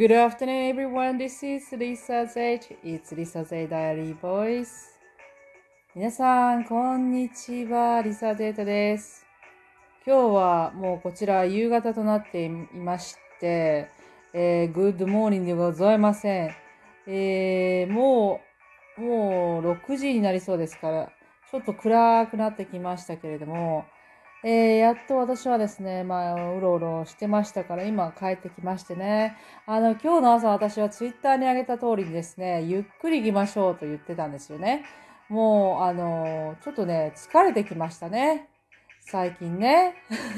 Good afternoon, everyone. This is Lisa Z. It's Lisa Z Diary Voice. 皆さん、こんにちは。リサゼータです。今日はもうこちら夕方となっていまして、えー、 Good morning でございません。えー、もう、もう6時になりそうですから、ちょっと暗くなってきましたけれども、えー、やっと私はですね、まあ、うろうろしてましたから、今帰ってきましてね。あの、今日の朝私はツイッターに上げた通りにですね、ゆっくり行きましょうと言ってたんですよね。もう、あの、ちょっとね、疲れてきましたね。最近ね。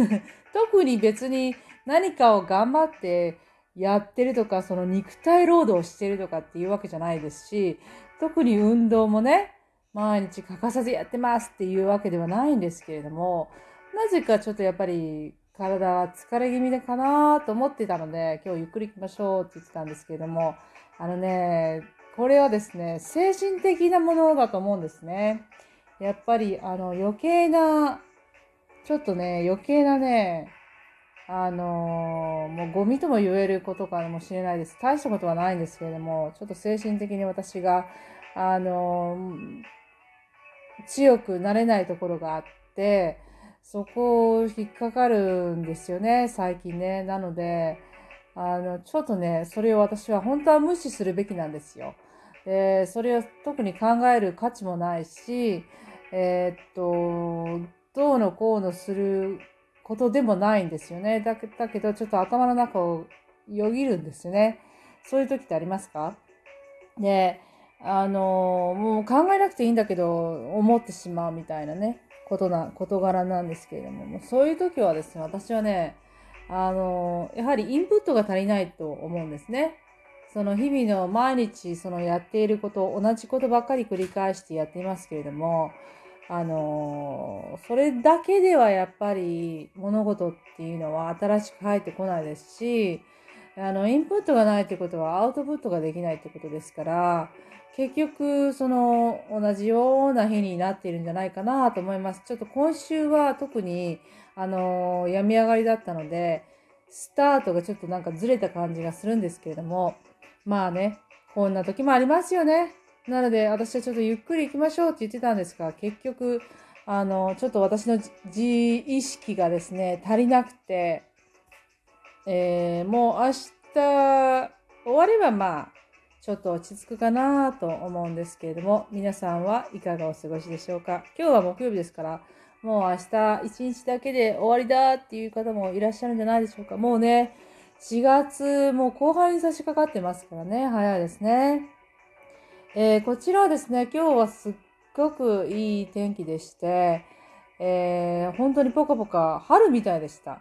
特に別に何かを頑張ってやってるとか、その肉体労働をしてるとかっていうわけじゃないですし、特に運動もね、毎日欠かさずやってますっていうわけではないんですけれども、なぜかちょっとやっぱり体は疲れ気味でかなと思ってたので、今日ゆっくり行きましょうって言ってたんですけれども、あのね、これはですね、精神的なものだと思うんですね。やっぱりあの余計な、ちょっとね、余計なね、あのもうゴミとも言えることかもしれないです。大したことはないんですけれども、ちょっと精神的に私が、あの強くなれないところがあって、そこを引っかかるんですよね、最近ね。なので、あの、ちょっとね、それを私は本当は無視するべきなんですよ。で、それを特に考える価値もないし、えー、っと、どうのこうのすることでもないんですよね。だけだけど、ちょっと頭の中をよぎるんですよね。そういう時ってありますか？で、あの、もう考えなくていいんだけど、思ってしまうみたいなね。ことな、事柄なんですけれども、もうそういう時はですね、私はね、あの、やはりインプットが足りないと思うんですね。その日々の毎日そのやっていること、同じことばっかり繰り返してやっていますけれども、あの、それだけではやっぱり物事っていうのは新しく入ってこないですし、あの、インプットがないってことはアウトプットができないってことですから、結局、その、同じような日になっているんじゃないかなと思います。ちょっと今週は特に、あの、病み上がりだったので、スタートがちょっとなんかずれた感じがするんですけれども、まあね、こんな時もありますよね。なので、私はちょっとゆっくり行きましょうって言ってたんですが、結局、あの、ちょっと私の自意識がですね、足りなくて、えー、もう明日終わればまあ、ちょっと落ち着くかなと思うんですけれども、皆さんはいかがお過ごしでしょうか？今日は木曜日ですから、もう明日一日だけで終わりだっていう方もいらっしゃるんじゃないでしょうか？もうね、4月もう後半に差し掛かってますからね、早いですね。えー、こちらはですね、今日はすっごくいい天気でして、えー、本当にポカポカ春みたいでした。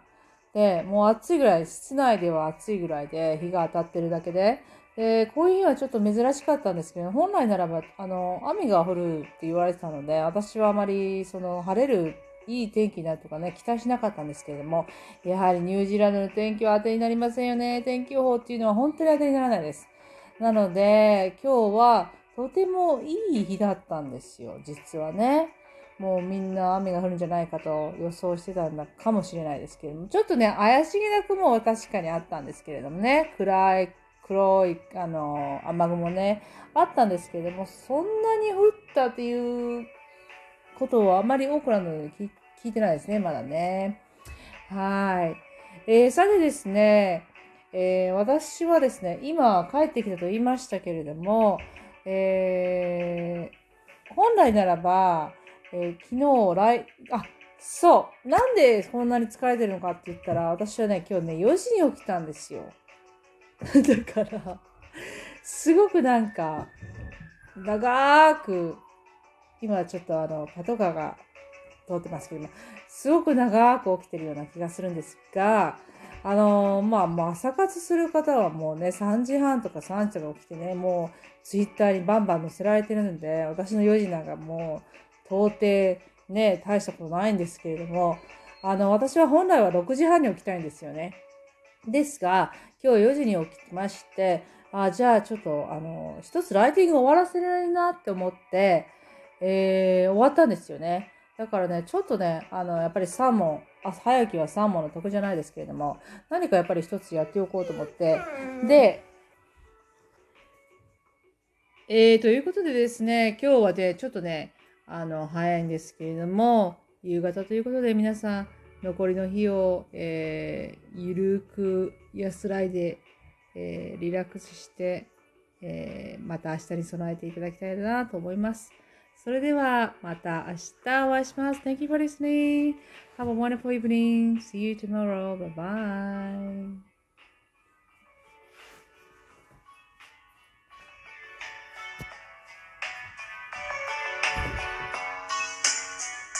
で、もう暑いぐらい、室内では暑いぐらいで日が当たってるだけで、で、こういう日はちょっと珍しかったんですけど、本来ならば、あの、雨が降るって言われてたので、私はあまり、その、晴れる、いい天気になるとかね、期待しなかったんですけれども、やはりニュージーランドの天気は当てになりませんよね。天気予報っていうのは本当に当てにならないです。なので、今日はとてもいい日だったんですよ、実はね。もうみんな雨が降るんじゃないかと予想してたんだかもしれないですけれども、ちょっとね、怪しげな雲は確かにあったんですけれどもね、暗い黒い、あの、雨雲ね、あったんですけれども、そんなに降ったっていうことはあまりオークランドで聞聞いてないですね、まだね。はい。えー、さてですね、えー、私はですね、今帰ってきたと言いましたけれども、えー、本来ならば、え昨日、来、あ、そう、なんでこんなに疲れてるのかって言ったら、私はね、今日ね、4時に起きたんですよ。だから、すごくなんか、長く、今ちょっとあの、パトカーが通ってますけども、すごく長く起きてるような気がするんですが、あのまあ、まあ、朝活する方はもうね、3時半とか3時とか起きてね、もう、ツイッターにバンバン載せられてるので、私の4時なんかもう、到底、ね、大したことないんですけれども、あの、私は本来は6時半に起きたいんですよね。ですが、今日4時に起きまして、あ、じゃあちょっと、あの、一つライティング終わらせられるなって思って、えー、終わったんですよね。だからね、ちょっとね、あの、やっぱり3問、朝早起きは3問の得じゃないですけれども、何かやっぱり一つやっておこうと思って、で、えー、ということでですね、今日はね、ちょっとね、あの、早いんですけれども、夕方ということで皆さん、残りの日を、えー、ゆるく安らいで、えー、リラックスして、えー、また明日に備えていただきたいなと思います。それでは、また明日お会いします。Thank you for listening. Have a wonderful evening. See you tomorrow. Bye bye.